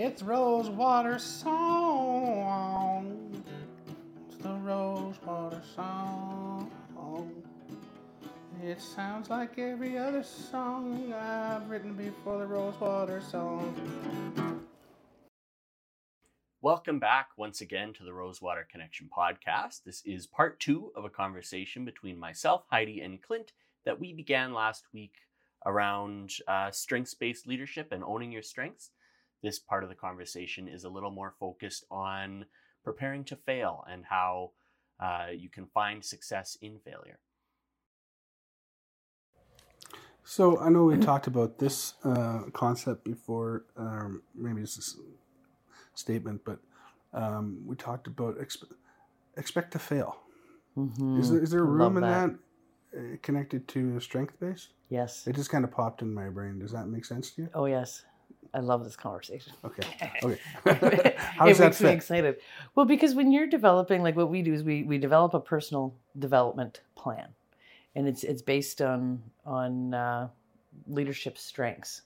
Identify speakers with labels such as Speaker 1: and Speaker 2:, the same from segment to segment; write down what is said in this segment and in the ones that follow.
Speaker 1: It's Rosewater Song. It's the Rosewater Song. It sounds like every other song I've written before the Rosewater Song.
Speaker 2: Welcome back once again to the Rosewater Connection podcast. This is part two of a conversation between myself, Heidi, and Clint that we began last week around uh, strengths based leadership and owning your strengths. This part of the conversation is a little more focused on preparing to fail and how uh, you can find success in failure.
Speaker 1: So I know we talked about this uh, concept before. Um, maybe it's a statement, but um, we talked about exp- expect to fail.
Speaker 3: Mm-hmm.
Speaker 1: Is there is there room in
Speaker 3: that.
Speaker 1: that, uh, connected to strength based?
Speaker 3: Yes.
Speaker 1: It just kind of popped in my brain. Does that make sense to you?
Speaker 3: Oh yes. I love this conversation.
Speaker 1: Okay. Okay. How
Speaker 3: it
Speaker 1: does that
Speaker 3: makes me excited. Well, because when you're developing, like what we do is we we develop a personal development plan, and it's it's based on on uh, leadership strengths,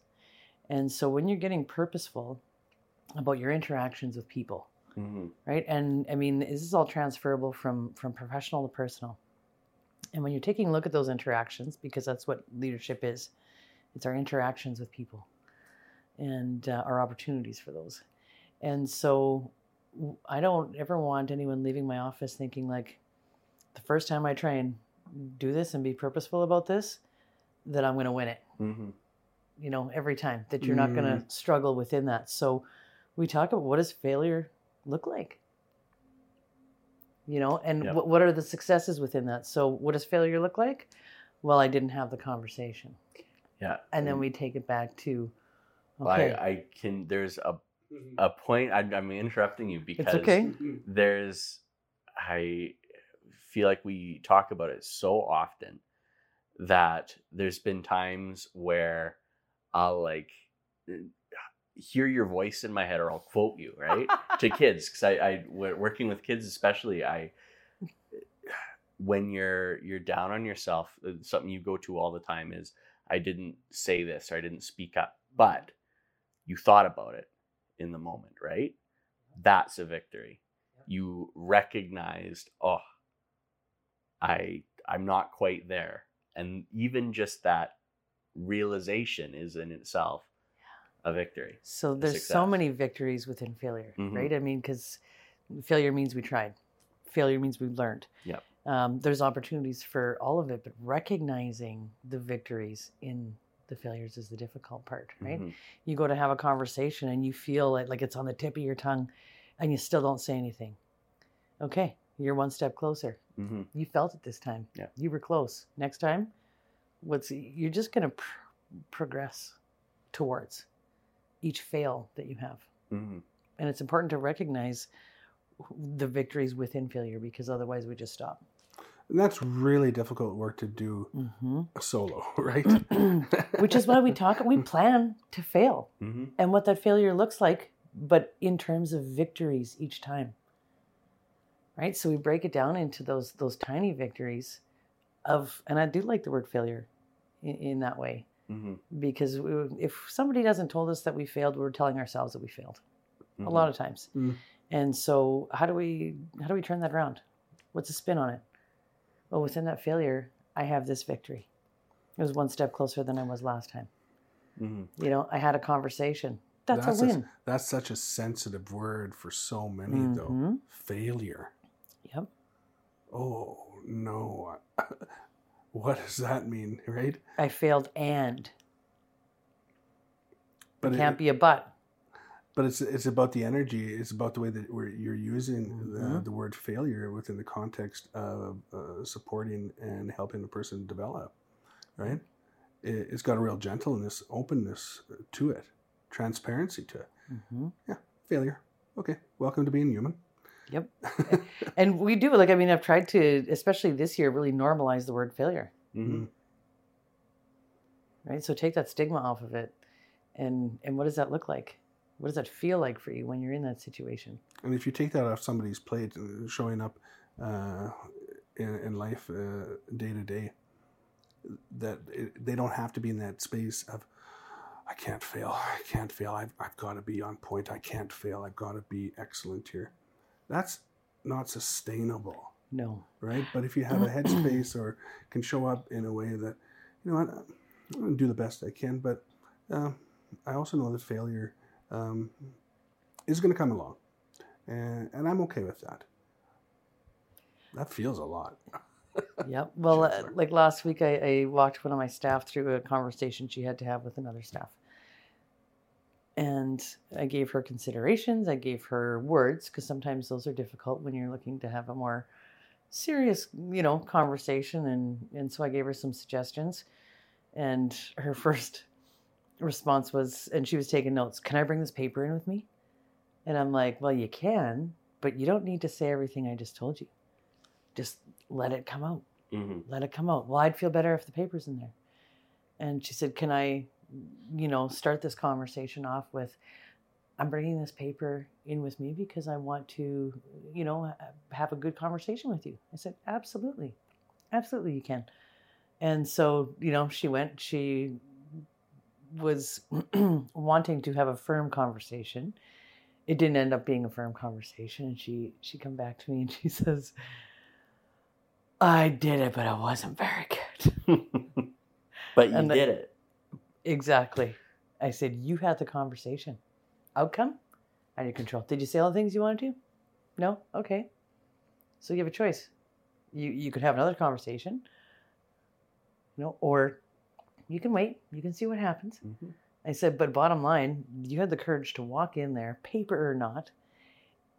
Speaker 3: and so when you're getting purposeful about your interactions with people,
Speaker 2: Mm-hmm.
Speaker 3: right? And I mean, this is all transferable from from professional to personal. And when you're taking a look at those interactions, because that's what leadership is, it's our interactions with people and uh, our opportunities for those. And so I don't ever want anyone leaving my office thinking like, the first time I try and do this and be purposeful about this, that I'm going to win it
Speaker 2: Mm-hmm.
Speaker 3: you know, every time that you're not going to struggle within that. So we talk about what does failure look like? You know, and
Speaker 2: Yeah.
Speaker 3: what, what are the successes within that? So what does failure look like? Well, I didn't have the conversation.
Speaker 2: Yeah.
Speaker 3: And then we take it back to, okay,
Speaker 2: I can, there's a, a point, I, I'm interrupting you because
Speaker 3: it's okay.
Speaker 2: there's i feel like we talk about it so often that there's been times where i'll like hear your voice in my head or i'll quote you right to kids because I, I working with kids especially i when you're you're down on yourself uh, something you go to all the time is i didn't say this or i didn't speak up. But you thought about it in the moment right that's a victory you recognized oh i i'm not quite there and even just that realization is in itself a victory
Speaker 3: So there's so many victories within failure,
Speaker 2: Mhm.
Speaker 3: right? I mean, because failure means we tried, failure means we learned.
Speaker 2: Yep.
Speaker 3: Um, there's opportunities for all of it, but recognizing the victories in the failures is the difficult part, right?
Speaker 2: Mhm.
Speaker 3: You go to have a conversation and you feel like, like it's on the tip of your tongue and you still don't say anything. Okay, you're one step closer.
Speaker 2: Mhm.
Speaker 3: You felt it this time.
Speaker 2: Yeah.
Speaker 3: You were close. Next time, what's you're just going to pr- progress towards each fail that you have.
Speaker 2: Mhm.
Speaker 3: And it's important to recognize the victories within failure because otherwise we just stop.
Speaker 1: And that's really difficult work to do
Speaker 3: hmm
Speaker 1: solo, right?
Speaker 3: Which is why we talk, we plan to fail
Speaker 2: Mhm.
Speaker 3: and what that failure looks like, but in terms of victories each time. Right? So we break it down into those those tiny victories of, and I do like the word failure in, in that way
Speaker 2: Mhm.
Speaker 3: because we, if somebody doesn't told us that we failed, we're telling ourselves that we failed a lot of times.
Speaker 1: Mm.
Speaker 3: And so how do we how do we turn that around? What's the spin on it? Well, within that failure, I have this victory. It was one step closer than I was last time.
Speaker 2: Mhm.
Speaker 3: You know, I had a conversation. That's,
Speaker 1: That's
Speaker 3: a
Speaker 1: a-
Speaker 3: win.
Speaker 1: That's such a sensitive word for so many, though.
Speaker 3: Mhm.
Speaker 1: Failure.
Speaker 3: Yep.
Speaker 1: Oh no. what does that mean, right?
Speaker 3: I failed and
Speaker 1: But
Speaker 3: it
Speaker 1: it-
Speaker 3: can't be a but.
Speaker 1: But it's it's about the energy. It's about the way that we're, you're using the,
Speaker 3: Mhm.
Speaker 1: the word failure within the context of uh, supporting and helping the person develop, right? It, it's got a real gentleness, openness to it, transparency to it.
Speaker 3: hmm
Speaker 1: Failure. Okay, welcome to being human.
Speaker 3: Yep. And we do like I mean I've tried to especially this year really normalize the word failure.
Speaker 2: Mhm.
Speaker 3: Right? So take that stigma off of it. And and what does that look like? What does that feel like for you when you're in that situation?
Speaker 1: And if you take that off somebody's plate, uh, showing up uh, in, in life uh, day to day, that it, they don't have to be in that space of, I can't fail. I can't fail. I've, I've got to be on point. I can't fail. I've got to be excellent here. That's not sustainable,
Speaker 3: No.
Speaker 1: right? But if you have a headspace or can show up in a way that, you know what, I'm going to do the best I can, but uh, I also know that failure um, is going to come along. And, and I'm okay with that. That feels a lot.
Speaker 3: Yep. Well, uh, like last week, I, I walked one of my staff through a conversation she had to have with another staff. And I gave her considerations, I gave her words, because sometimes those are difficult when you're looking to have a more serious, you know, conversation. And, and so I gave her some suggestions. And her first response was, and she was taking notes, Can I bring this paper in with me? And I'm like, Well, you can, but you don't need to say everything I just told you. Just let it come out
Speaker 2: hmm
Speaker 3: let it come out. Well, I'd feel better if the paper's in there. And she said, Can I, you know, start this conversation off with, I'm bringing this paper in with me because I want to, you know, have a good conversation with you. I said, Absolutely. Absolutely, you can. And so, you know, she went, she was wanting to have a firm conversation. It didn't end up being a firm conversation. And she, she come back to me and she says, I did it, but I wasn't very good.
Speaker 2: but you
Speaker 3: And the-
Speaker 2: did it.
Speaker 3: exactly. I said, You had the conversation. Outcome? Out of your control. Did you say all the things you wanted to? No? Okay. So you have a choice. You you could have another conversation. You know, or you can wait. You can see what happens.
Speaker 2: Mhm.
Speaker 3: I said, but bottom line, you had the courage to walk in there, paper or not,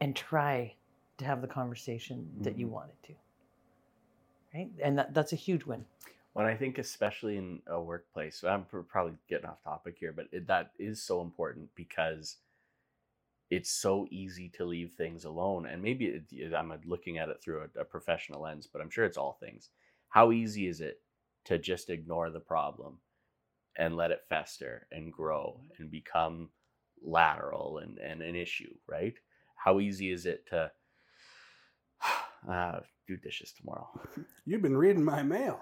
Speaker 3: and try to have the conversation that you
Speaker 2: Mhm.
Speaker 3: wanted to. Right? And that, that's a huge win.
Speaker 2: When I think, especially in a workplace, I'm probably getting off topic here, but it, that is so important because it's so easy to leave things alone. And maybe it, I'm looking at it through a, a professional lens, but I'm sure it's all things. How easy is it to just ignore the problem and let it fester and grow and become lateral and, and an issue, right? How easy is it to uh, do dishes tomorrow?
Speaker 1: You've been reading my mail.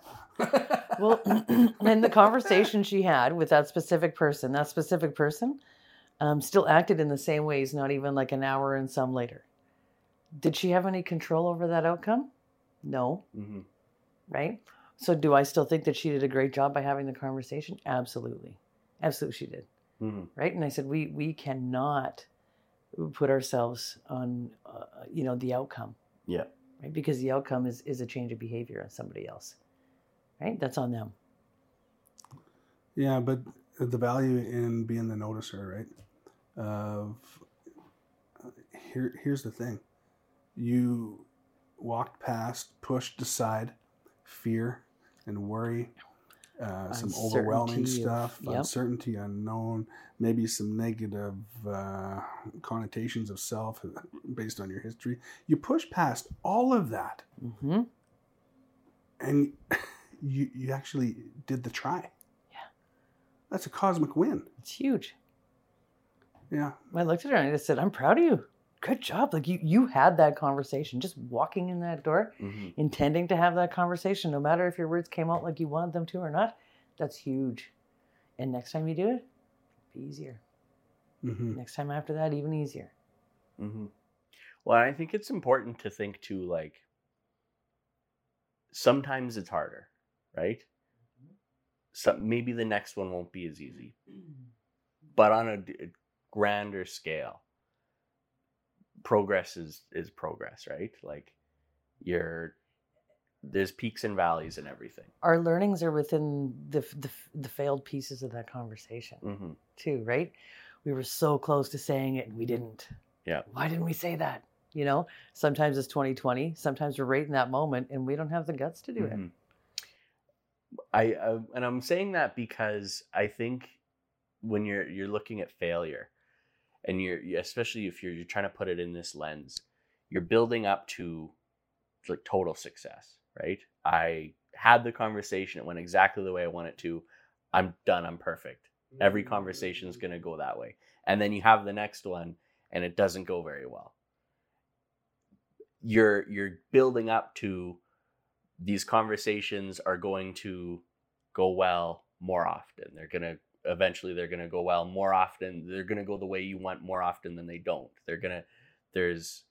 Speaker 3: Well, and the conversation she had with that specific person, that specific person, um, still acted in the same ways, not even like an hour and some later. Did she have any control over that outcome? No,
Speaker 2: hmm
Speaker 3: right? So, do I still think that she did a great job by having the conversation? Absolutely, absolutely, she did.
Speaker 2: hmm
Speaker 3: Right? And I said, we we cannot put ourselves on, uh, you know, the outcome,
Speaker 2: Yeah.
Speaker 3: right? Because the outcome is is a change of behavior on somebody else, right? That's on them.
Speaker 1: Yeah, but the value in being the noticer, right? Of here, here's the thing: you walked past, pushed aside fear and worry, uh, some overwhelming
Speaker 3: Uncertainty of-
Speaker 1: stuff,
Speaker 3: yep.
Speaker 1: uncertainty, unknown, maybe some negative uh, connotations of self based on your history. You push past all of that,
Speaker 3: hmm
Speaker 1: and you you actually did the try.
Speaker 3: Yeah.
Speaker 1: That's a cosmic win.
Speaker 3: It's huge.
Speaker 1: Yeah.
Speaker 3: I looked at her and I just said, I'm proud of you. Good job. Like you, you had that conversation. Just walking in that door,
Speaker 2: hmm
Speaker 3: intending to have that conversation, no matter if your words came out like you wanted them to or not, that's huge. And next time you do it, be easier.
Speaker 1: hmm
Speaker 3: Next time after that, even easier.
Speaker 2: hmm Well, I think it's important to think too, like sometimes it's harder, right? Some maybe the next one won't be as easy, but on a grander scale, progress is is progress, right? Like you're there's peaks and valleys and everything.
Speaker 3: Our learnings are within the, the, the failed pieces of that conversation,
Speaker 2: hmm
Speaker 3: too, right? We were so close to saying it and we didn't.
Speaker 2: Yeah.
Speaker 3: Why didn't we say that? You know, sometimes it's 2020. Sometimes we're right in that moment and we don't have the guts to do it.
Speaker 2: Mhm. I uh, and I'm saying that because I think when you're you're looking at failure, and you're you- especially if you're you're trying to put it in this lens, you're building up to like total success, right? I had the conversation; it went exactly the way I want it to. I'm done. I'm perfect. Every conversation is mm. going to go that way, and then you have the next one, and it doesn't go very well. You're you're building up to these conversations are going to go well more often. They're going to eventually they're going to go well more often they're going to go the way you want more often than they don't. They're going to there's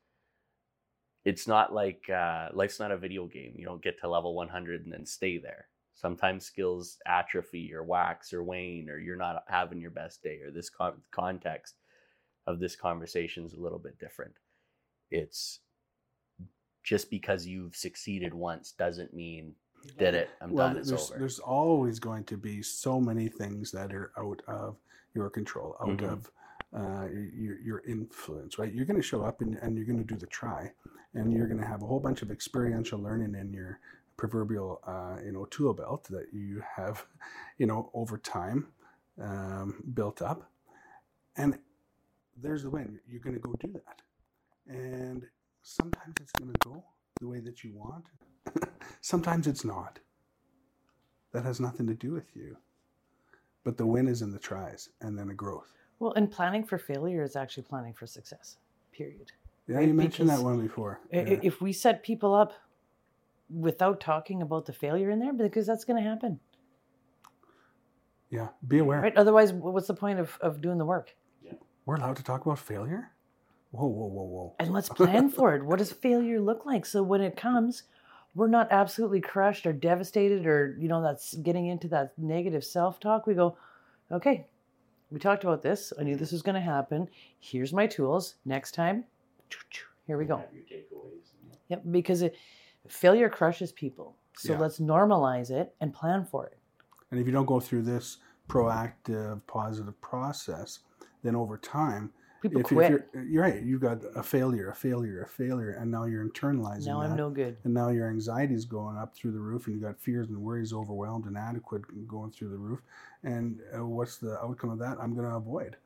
Speaker 2: it's not like uh, life's not a video game. You don't get to level 100 and then stay there. Sometimes skills atrophy or wax or wane or you're not having your best day or this con- context of this conversation is a little bit different. It's just because you've succeeded once doesn't mean did it i'm
Speaker 1: well,
Speaker 2: done it's
Speaker 1: there's,
Speaker 2: over
Speaker 1: there's always going to be so many things that are out of your control, out
Speaker 2: Mhm.
Speaker 1: of uh, your, your influence, right? You're going to show up and, and you're going to do the try, and you're going to have a whole bunch of experiential learning in your proverbial, uh, you know, tool belt that you have, you know, over time um, built up, and there's the win. You're going to go do that, and sometimes it's going to go the way that you want. sometimes it's not. That has nothing to do with you. But the win is in the tries and then the growth.
Speaker 3: Well, and planning for failure is actually planning for success. Period.
Speaker 1: Yeah,
Speaker 3: Right,
Speaker 1: you mentioned that one before.
Speaker 3: I-
Speaker 1: Yeah.
Speaker 3: If we set people up without talking about the failure in there, because that's going to happen,
Speaker 1: yeah, be aware.
Speaker 3: right? Otherwise, what's the point of, of doing the work? Yeah.
Speaker 1: We're allowed to talk about failure? Whoa, whoa, whoa, whoa.
Speaker 3: And let's plan for it. What does failure look like? So when it comes, we're not absolutely crushed or devastated or, you know, that's getting into that negative self talk. We go, okay, we talked about this. I knew this was going to happen. Here's my tools. Next time, here we go.
Speaker 2: Have your takeaways.
Speaker 3: Yep, because it, failure crushes people. So
Speaker 1: Yeah.
Speaker 3: let's normalize it and plan for it.
Speaker 1: And if you don't go through this proactive, positive process, then over time,
Speaker 3: People
Speaker 1: if,
Speaker 3: quit.
Speaker 1: if you're, you're right, you got a failure, a failure, a failure, and now you're internalizing
Speaker 3: now
Speaker 1: that.
Speaker 3: I'm no good.
Speaker 1: and now your anxiety is going up through the roof and you got fears and worries overwhelmed and inadequate going through the roof and uh, what's the outcome of that i'm going to avoid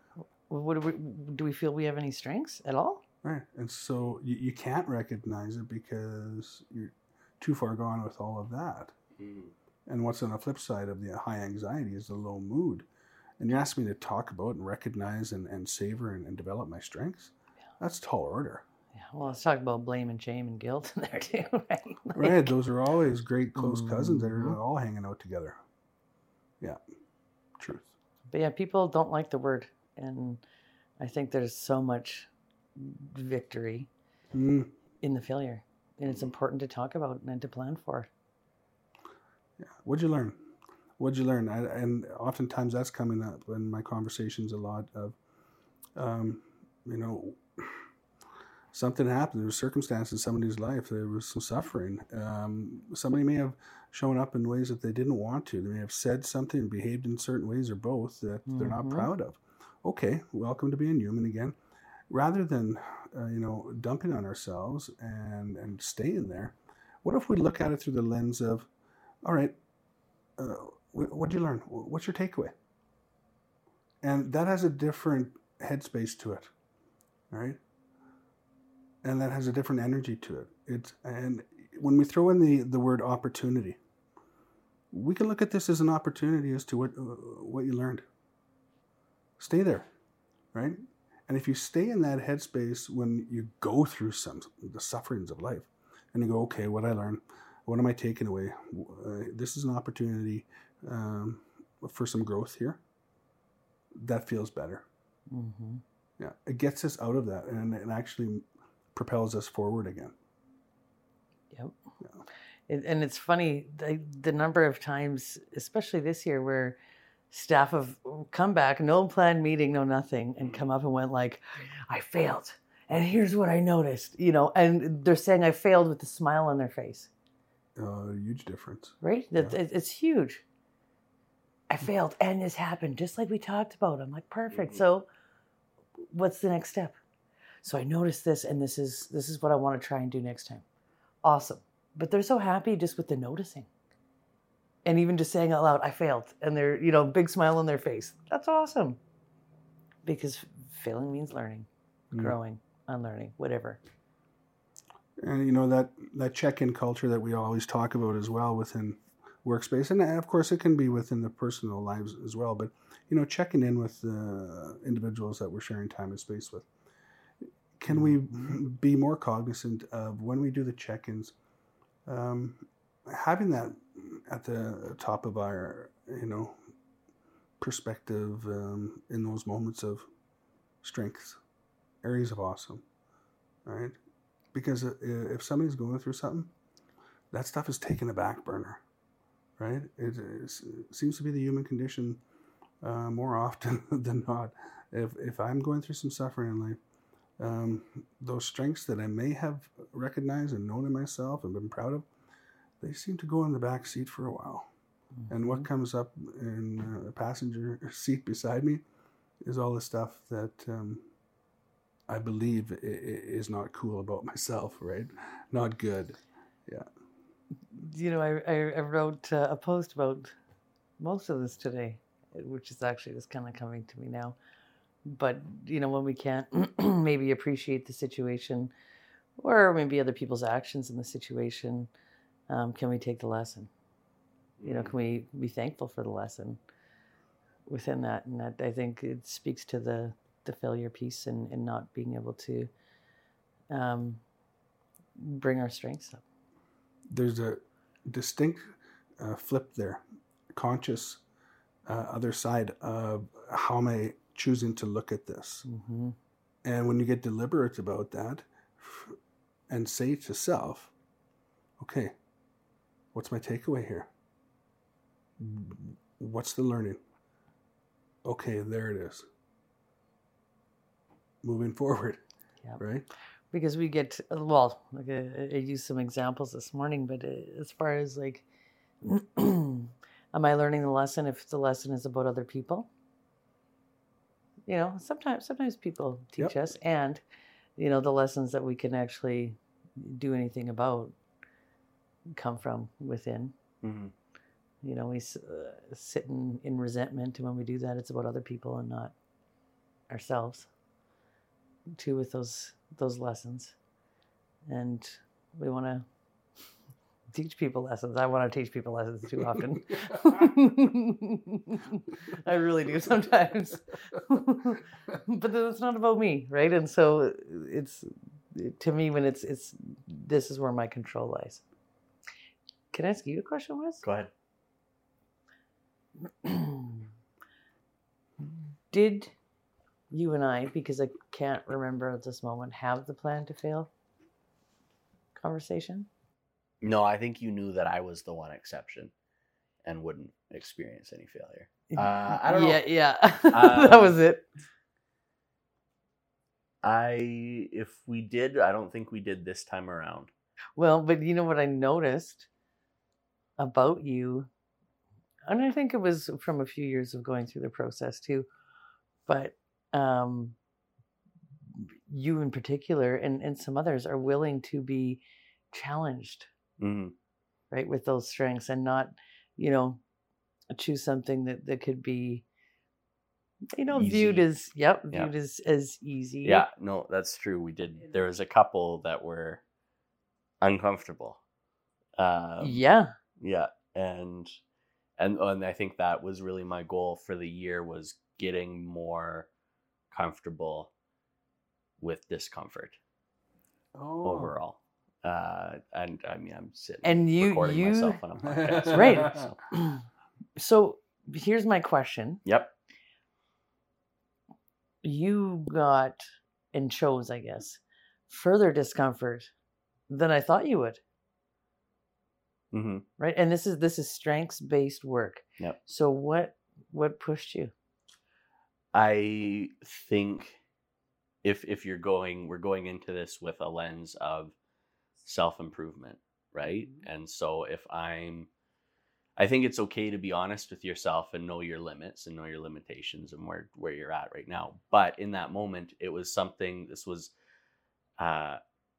Speaker 3: What do we, do we feel we have any strengths at all?
Speaker 1: right and so you, you can't recognize it because you're too far gone with all of that
Speaker 2: Mm.
Speaker 1: and what's on the flip side of the high anxiety is the low mood and you ask me to talk about and recognize and, and savor and, and develop my strengths that's tall order
Speaker 3: Yeah, well, let's talk about blame and shame and guilt in there too, right? Like,
Speaker 1: right those are always great close cousins that are all hanging out together yeah truth
Speaker 3: But yeah, people don't like the word, and I think there's so much victory
Speaker 1: Mm.
Speaker 3: in the failure, and it's important to talk about and to plan for.
Speaker 1: Yeah. What'd you learn? What'd you learn? I, and oftentimes that's coming up in my conversations a lot of, um, you know, something happened. There was circumstance in somebody's life. There was some suffering. Um, somebody may have shown up in ways that they didn't want to. They may have said something behaved in certain ways or both that they're not
Speaker 3: Mhm.
Speaker 1: proud of. Okay, welcome to being human again. Rather than, uh, you know, dumping on ourselves and, and staying there, what if we look at it through the lens of, all right, uh, what did you learn? What's your takeaway? And that has a different headspace to it, right? And that has a different energy to it. It's and when we throw in the the word opportunity, we can look at this as an opportunity as to what what you learned. Stay there, right? And if you stay in that headspace when you go through some the sufferings of life, and you go, okay, what I learned, what am I taking away? Uh, this is an opportunity um, for some growth here. That feels better.
Speaker 3: Mm-hmm.
Speaker 1: Yeah, it gets us out of that, and it actually propels us forward again.
Speaker 3: Yep.
Speaker 1: Yeah.
Speaker 3: It, and it's funny the, the number of times, especially this year, where staff have come back, no planned meeting, no nothing, and come up and went like, "I failed, and here's what I noticed," you know, and they're saying I failed with a smile on their face,
Speaker 1: Uh, huge difference.
Speaker 3: right? That
Speaker 1: Yeah.
Speaker 3: it, it's huge. I failed, and this happened just like we talked about. I'm like, perfect.
Speaker 2: Mhm.
Speaker 3: So, what's the next step? So I noticed this, and this is this is what I want to try and do next time. Awesome. But they're so happy just with the noticing. And even just saying out loud, I failed. And they're, you know, big smile on their face. That's awesome. Because failing means learning,
Speaker 1: Mm.
Speaker 3: growing, unlearning, whatever.
Speaker 1: and you know that that check-in culture that we always talk about as well within workspace and of course it can be within the personal lives as well but you know checking in with the individuals that we're sharing time and space with can we be more cognizant of when we do the check-ins um, having that at the top of our you know perspective um, in those moments of strength, areas of awesome, right? Because if somebody's going through something, that stuff is taking a back burner, right? It, it seems to be the human condition uh, more often than not. If, if I'm going through some suffering in life, um, those strengths that I may have recognized and known in myself and been proud of, they seem to go in the back seat for a while. And what comes up in uh, the passenger seat beside me is all the stuff that um, I believe is not cool about myself, right? Not good.
Speaker 3: You know, I, I, I wrote uh, a post about most of this today, which is actually just kind of coming to me now. But, you know, when we can't maybe appreciate the situation or maybe other people's actions in the situation, um, can we take the lesson? You know, can we be thankful for the lesson within that? And that, I think it speaks to the, the failure piece and, and not being able to um, bring our strengths up.
Speaker 1: There's a distinct uh, flip there, conscious uh, other side of how am I choosing to look at this.
Speaker 3: hmm
Speaker 1: And when you get deliberate about that and say to self, okay, what's my takeaway here? What's the learning? Okay, there it is. Moving forward,
Speaker 3: Yep.
Speaker 1: right?
Speaker 3: Because we get well like I, I used some examples this morning but uh, as far as like am i learning the lesson if the lesson is about other people you know sometimes sometimes people teach
Speaker 1: Yep.
Speaker 3: us and you know the lessons that we can actually do anything about come from within
Speaker 2: Mhm.
Speaker 3: you know we uh, sit in, in resentment and when we do that it's about other people and not ourselves too with those those lessons. And we want to teach people lessons. I want to teach people lessons too often. I really do sometimes. But then it's not about me right? And so it's to me when it's it's this is where my control lies. Can i ask you a question wes?
Speaker 2: Go ahead.
Speaker 3: did you and I, because I can't remember at this moment, have the plan to fail conversation?
Speaker 2: No, I think you knew that I was the one exception and wouldn't experience any failure. Uh, I don't know.
Speaker 3: yeah, yeah. that
Speaker 2: Um,
Speaker 3: was it.
Speaker 2: I, if we did, I don't think we did this time around.
Speaker 3: Well, but you know what I noticed about you, and I think it was from a few years of going through the process too, but um, you in particular and, and some others are willing to be challenged
Speaker 2: hmm
Speaker 3: right with those strengths and not you know choose something that that could be you know viewed as yep
Speaker 2: Yeah.
Speaker 3: viewed as as easy
Speaker 2: Yeah, no, that's true. We did. There was a couple that were uncomfortable. Um,
Speaker 3: yeah
Speaker 2: yeah, and and and I think that was really my goal for the year was getting more comfortable with discomfort
Speaker 1: Oh,
Speaker 2: overall. Uh, and I mean, I'm sitting
Speaker 3: And you-
Speaker 2: recording
Speaker 3: you-
Speaker 2: myself on a podcast,
Speaker 3: Right.
Speaker 2: so-
Speaker 3: so here's my question.
Speaker 2: Yep.
Speaker 3: you got and chose i guess further discomfort than i thought you would.
Speaker 2: Hmm
Speaker 3: right? And this is this is strengths based work.
Speaker 2: Yep.
Speaker 3: so what what pushed you
Speaker 2: I think if if you're going, we're going into this with a lens of self improvement, right? And so if I'm, I think it's okay to be honest with yourself and know your limits and know your limitations and where where you're at right now. But in that moment, it was something. This was uh,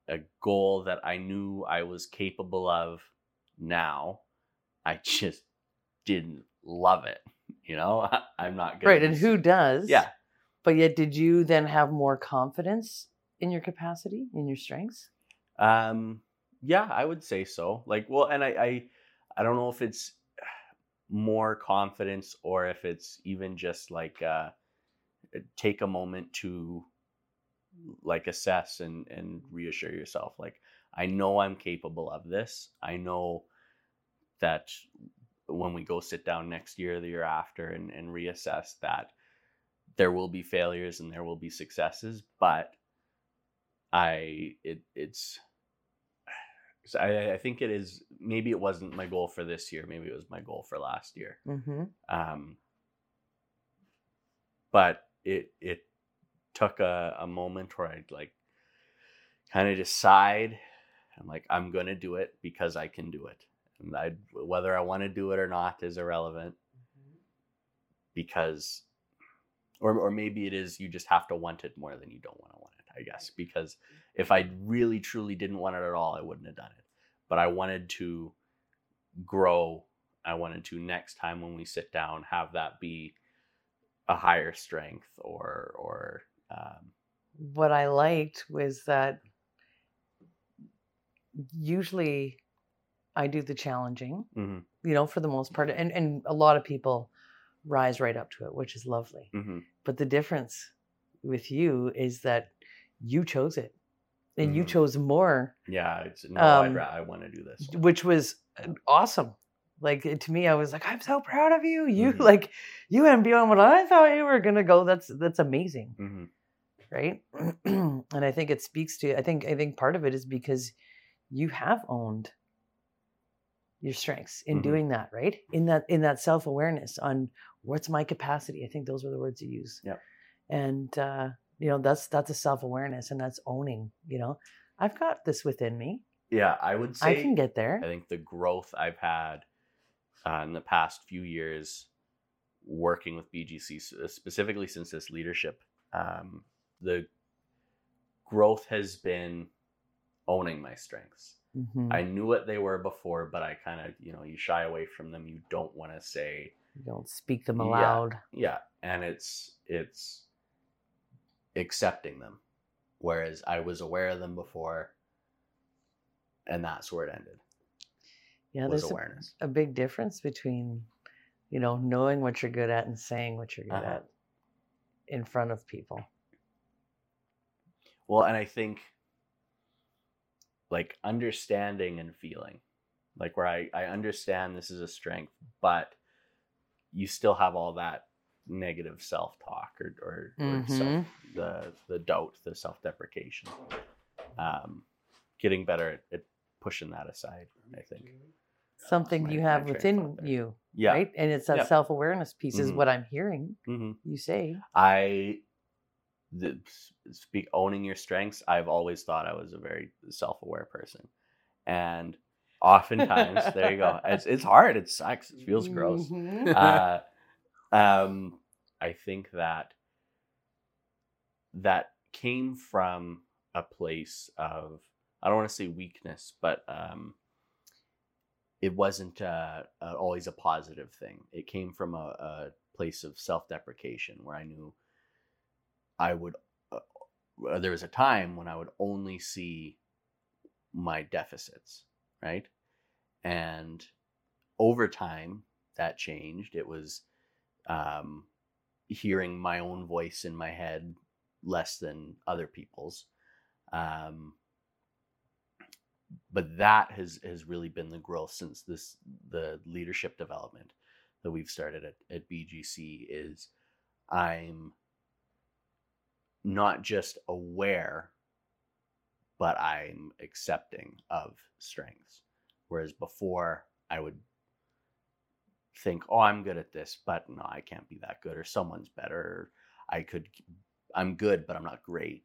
Speaker 2: a goal that I knew I was capable of. Now, I just didn't love it. You know, I'm not gonna
Speaker 3: right and who does
Speaker 2: Yeah,
Speaker 3: But yet, did you then have more confidence in your capacity, in your strengths?
Speaker 2: Um, yeah, I would say so. Like, well, and I, I, I don't know if it's more confidence or if it's even just like uh, take a moment to like assess and and reassure yourself. Like, I know I'm capable of this. I know that when we go sit down next year, the year after, and, and reassess that there will be failures and there will be successes, but I it it's I, I think it is maybe it wasn't my goal for this year, maybe it was my goal for last year.
Speaker 3: Mm-hmm.
Speaker 2: Um, but it it took a, a moment where I'd like kind of decide I'm like I'm gonna do it because I can do it, I whether I want to do it or not is irrelevant because, or or maybe it is you just have to want it more than you don't want to want it. I guess because if I really truly didn't want it at all, I wouldn't have done it. But I wanted to grow. I wanted to next time when we sit down have that be a higher strength or or um,
Speaker 3: What I liked was that usually I do the challenging,
Speaker 2: mhm,
Speaker 3: you know, for the most part, and and a lot of people rise right up to it, which is lovely.
Speaker 2: mhm.
Speaker 3: But the difference with you is that you chose it, and you
Speaker 2: Mhm.
Speaker 3: chose more
Speaker 2: yeah, it's no,
Speaker 3: Um,
Speaker 2: ra- I want to do this.
Speaker 3: which was uh, awesome. Like to me, I was like, I'm so proud of you. You
Speaker 2: Mhm.
Speaker 3: like you went beyond what I thought you were gonna go. That's that's amazing,
Speaker 2: hmm
Speaker 3: right? and I think it speaks to. I think I think part of it is because you have owned your strengths in
Speaker 2: Mhm.
Speaker 3: doing that, right? In that in that self awareness on what's my capacity. I think those were the words you use.
Speaker 2: Yeah.
Speaker 3: And uh, you know that's that's a self awareness and that's owning. You know, I've got this within me.
Speaker 2: Yeah, I would say
Speaker 3: I can get there.
Speaker 2: I think the growth I've had uh, in the past few years working with BGC, uh, specifically since this leadership, um, the growth has been owning my strengths.
Speaker 3: Mhm.
Speaker 2: I knew what they were before, but I kind of, you know, you shy away from them. You don't want to say,
Speaker 3: You don't speak them aloud.
Speaker 2: yeah, yeah, and it's it's accepting them, whereas I was aware of them before, and that's where it ended.
Speaker 3: Yeah, there's a, a big difference between, you know, knowing what you're good at and saying what you're good
Speaker 2: Uh-huh.
Speaker 3: at in front of people.
Speaker 2: Well, and I think like understanding and feeling, like where I, I understand this is a strength, but you still have all that negative self talk or, or, or self,
Speaker 3: Mhm.
Speaker 2: the, the doubt, the self deprecation. Um, getting better at, at pushing that aside, I think.
Speaker 3: Something
Speaker 2: my-
Speaker 3: you
Speaker 2: my
Speaker 3: have within you,
Speaker 2: Yeah.
Speaker 3: right? And it's that
Speaker 2: Yep.
Speaker 3: self awareness piece, is
Speaker 2: Mhm.
Speaker 3: what I'm hearing
Speaker 2: hmm
Speaker 3: you say.
Speaker 2: I the speak owning your strengths. I've always thought I was a very self-aware person, and oftentimes there you go. It's it's hard. It sucks. It feels gross.
Speaker 3: Mhm.
Speaker 2: Uh, um, I think that that came from a place of I don't want to say weakness, but um, it wasn't uh, always a positive thing. It came from a, a place of self-deprecation where I knew I would. Uh, uh, there was a time when I would only see my deficits, right? And over time, that changed. It was um, hearing my own voice in my head less than other people's. Um, but that has has really been the growth since this the leadership development that we've started at, at BGC is I'm not just aware, but I'm accepting of strengths. Whereas before I would think, oh, I'm good at this, but no, I can't be that good, or someone's better. Or I could, I'm good, but I'm not great.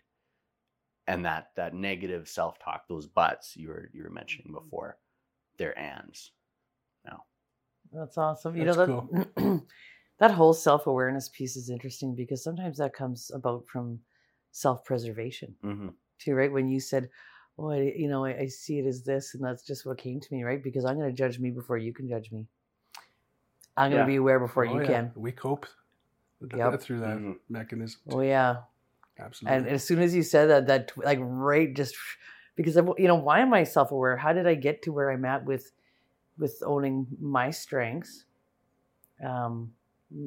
Speaker 2: And that that negative self talk, those buts you were you were mentioning mm-hmm. before, they're ands. No,
Speaker 3: That's awesome. You
Speaker 1: That's
Speaker 3: know that that whole self awareness piece is interesting because sometimes that comes about from self preservation
Speaker 2: Mm-hmm.
Speaker 3: too, right? When you said, "Oh, I, you know, I, I see it as this," and that's just what came to me, right? Because I'm going to judge me before you can judge me. I'm going to
Speaker 2: Yeah.
Speaker 3: be aware before
Speaker 1: Oh,
Speaker 3: you
Speaker 1: yeah.
Speaker 3: can.
Speaker 1: We cope th-
Speaker 3: Yep.
Speaker 1: through that
Speaker 2: Mhm.
Speaker 1: mechanism.
Speaker 3: Oh yeah,
Speaker 1: Absolutely.
Speaker 3: and as soon as you said that, that like right just because I, you know why am I self aware? How did I get to where I'm at with with owning my strengths, um,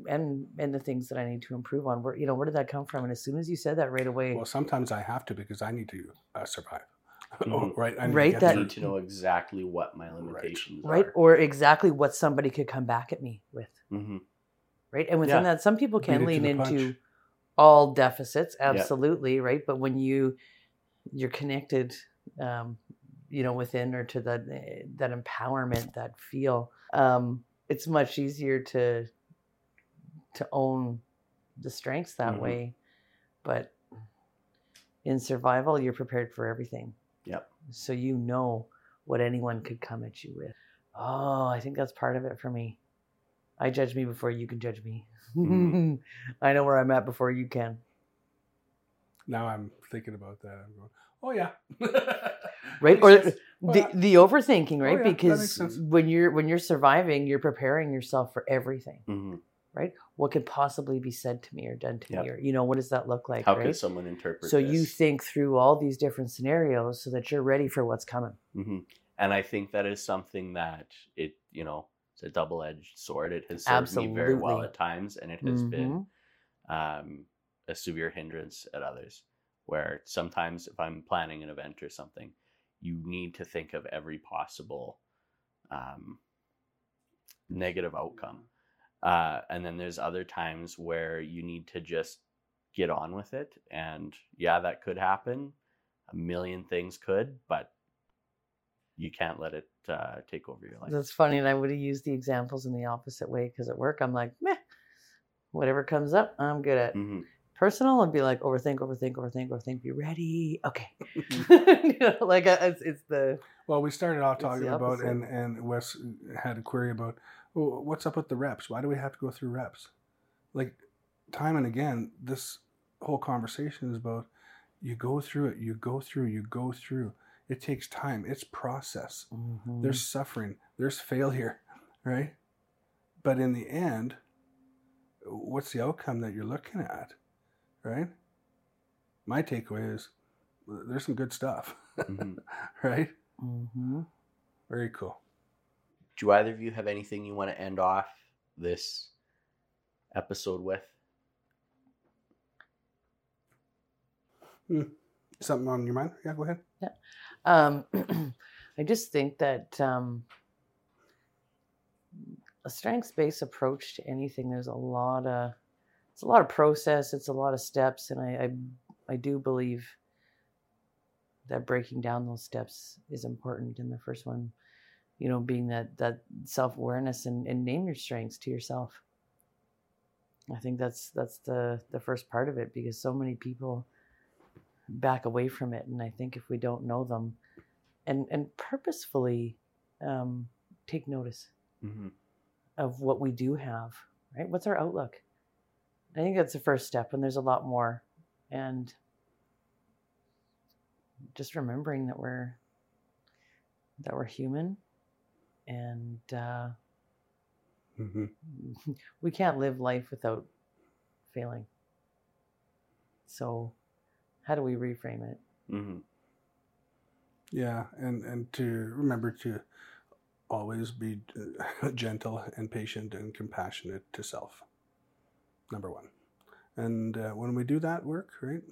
Speaker 3: and and the things that I need to improve on? Where you know where did that come from? And as soon as you said that right away,
Speaker 1: well, sometimes I have to because I need to uh, survive. oh,
Speaker 2: Mhm.
Speaker 1: right. I need to
Speaker 3: Right,
Speaker 1: get
Speaker 3: that-
Speaker 2: I need to know exactly what my limitations
Speaker 3: right
Speaker 2: are.
Speaker 3: or exactly what somebody could come back at me with
Speaker 2: hmm
Speaker 3: right and within
Speaker 2: Yeah.
Speaker 3: that some people can
Speaker 1: it to
Speaker 3: lean into
Speaker 1: punch.
Speaker 3: all deficits absolutely right but when you you're connected um you know within or to that eh, that empowerment that feel um it's much easier to to own the strengths that
Speaker 2: Mhm.
Speaker 3: way but in survival you're prepared for everything
Speaker 2: Yep.
Speaker 3: so you know what anyone could come at you with oh i think that's part of it for me i judge me before you can judge me
Speaker 2: Mhm.
Speaker 3: i know where i'm at before you can
Speaker 1: Now I'm thinking about that. I'm going, oh yeah.
Speaker 3: right or
Speaker 1: sense. Oh,
Speaker 3: the,
Speaker 1: yeah.
Speaker 3: the overthinking
Speaker 1: Oh,
Speaker 3: right
Speaker 1: yeah,
Speaker 3: because when you're when you're surviving you're preparing yourself for everything
Speaker 2: hmm
Speaker 3: right what could possibly be said to me or done to
Speaker 2: Yep.
Speaker 3: me or you know what does that look like
Speaker 2: How
Speaker 3: right
Speaker 2: could someone interpret
Speaker 3: so
Speaker 2: this?
Speaker 3: you think through all these different scenarios so that you're ready for what's coming
Speaker 2: hmm And I think that is something that it, you know, it's a double edged sword. It has served me very well at times, and it has been
Speaker 3: Mhm.
Speaker 2: um, a severe hindrance at others. Where sometimes, if I'm planning an event or something, you need to think of every possible um, negative outcome. Uh, and then there's other times where you need to just get on with it. And yeah, that could happen. A million things could, but you can't let it uh, take over your life.
Speaker 3: That's funny, and I would have used the examples in the opposite way because at work I'm like, meh, whatever comes up, I'm good at.
Speaker 2: hmm
Speaker 3: Personal, I'd be like, overthink, overthink, overthink, overthink. Be ready, okay. you know, like it's, it's the
Speaker 1: Well, we started off talking about, and and Wes had a query about, well, what's up with the reps? Why do we have to go through reps? Like, time and again, this whole conversation is about you go through it, you go through, you go through. It takes time. It's process.
Speaker 3: Mm-hmm.
Speaker 1: There's suffering. There's failure, right? But in the end, what's the outcome that you're looking at, right? My takeaway is there's some good stuff,
Speaker 2: Mhm.
Speaker 1: right?
Speaker 3: hmm
Speaker 1: Very cool.
Speaker 2: Do either of you have anything you want to end off this episode with?
Speaker 1: Something on your mind? Yeah, go ahead. Yeah.
Speaker 3: Um, I just think that um, a strengths-based approach to anything. There's a lot of it's a lot of process. It's a lot of steps, and I I, I do believe that breaking down those steps is important. And the first one, you know, being that that self-awareness and, and name your strengths to yourself. I think that's that's the the first part of it because so many people back away from it, and I think if we don't know them, and and purposefully um, take notice
Speaker 2: Mm-hmm.
Speaker 3: of what we do have, right? What's our outlook? I think that's the first step, and there's a lot more. And just remembering that we're that we're human, and uh,
Speaker 1: hmm
Speaker 3: we can't live life without failing. So, how do we reframe it?
Speaker 2: Mm-hmm.
Speaker 1: Yeah, and and to remember to always be uh, gentle and patient and compassionate to self. Number one, and uh, when we do that work, right,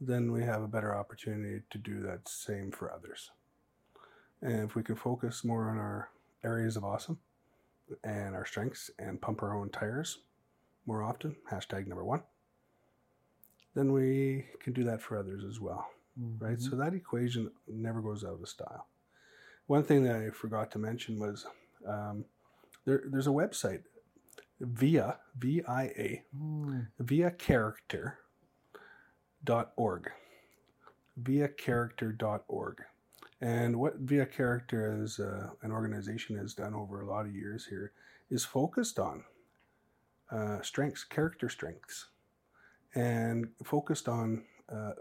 Speaker 1: then we have a better opportunity to do that same for others. And if we can focus more on our areas of awesome and our strengths and pump our own tires more often, hashtag number one, then we can do that for others as well right?
Speaker 3: Mhm.
Speaker 1: So that equation never goes out of style. One thing that I forgot to mention was um, there, there's a website, via v i a
Speaker 3: Mm.
Speaker 1: via character dot org, via character dot org, and what via character as uh, an organization has done over a lot of years here is focused on uh, strengths, character strengths, and focused on uh,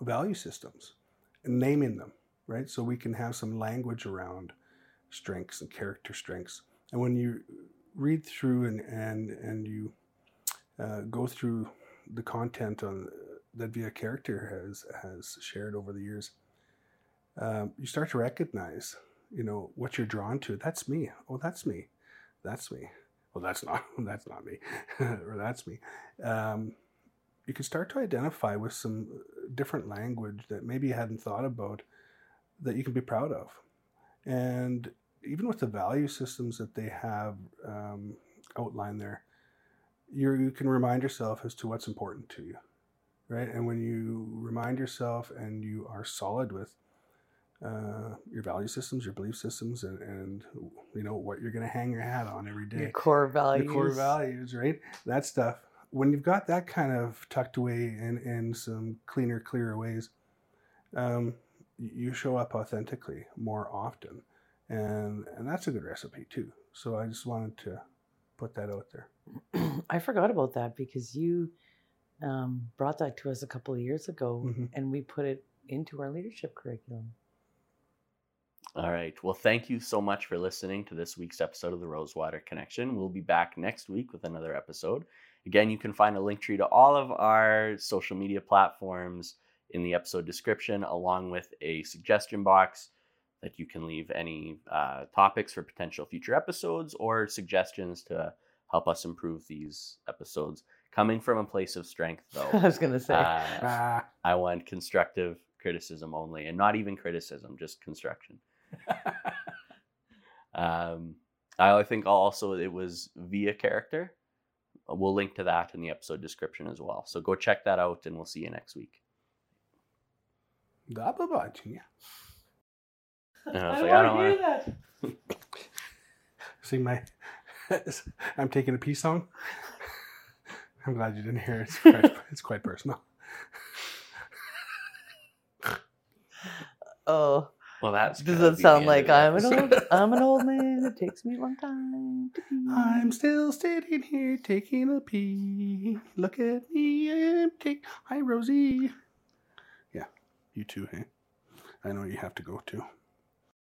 Speaker 1: value systems and naming them, right? So we can have some language around strengths and character strengths. And when you read through and and and you uh, go through the content on that Via Character has has shared over the years, um, you start to recognize, you know, what you're drawn to. That's me. Oh, that's me. That's me. Well, that's not. That's not me. or that's me. Um, you can start to identify with some different language that maybe you hadn't thought about that you can be proud of. And even with the value systems that they have um, outlined there, you you can remind yourself as to what's important to you, right? And when you remind yourself and you are solid with uh, your value systems, your belief systems, and, and you know what you're going to hang your hat on every day.
Speaker 3: Your core values.
Speaker 1: The core values, right? That stuff. When you've got that kind of tucked away in, in some cleaner, clearer ways, um, you show up authentically more often, and and that's a good recipe too. So I just wanted to put that out there.
Speaker 3: I forgot about that because you um, brought that to us a couple of years ago,
Speaker 1: Mhm.
Speaker 3: and we put it into our leadership curriculum.
Speaker 2: All right. Well, thank you so much for listening to this week's episode of the Rosewater Connection. We'll be back next week with another episode. Again, you can find a link tree to all of our social media platforms in the episode description, along with a suggestion box that you can leave any uh, topics for potential future episodes or suggestions to help us improve these episodes. Coming from a place of strength, though, I
Speaker 3: was gonna say.
Speaker 2: uh,
Speaker 1: Ah,
Speaker 2: I want constructive criticism only, and not even criticism, just construction. Um, I think also it was VIA Character. We'll link to that in the episode description as well. So go check that out, and we'll see you next week.
Speaker 1: da ba ba,
Speaker 2: And I was like, I don't want
Speaker 3: that.
Speaker 1: Sing my. I'm taking a peace song. I'm glad you didn't hear it. It's quite, it's quite personal.
Speaker 3: Oh,
Speaker 2: Well, that's
Speaker 3: does
Speaker 2: be
Speaker 3: sound like I'm an old. I'm an old man? It takes me a long time. To pee.
Speaker 1: I'm still sitting here taking a pee. Look at me, I'm take. Hi, Rosie. Yeah, you too. Hey, I know you have to go too.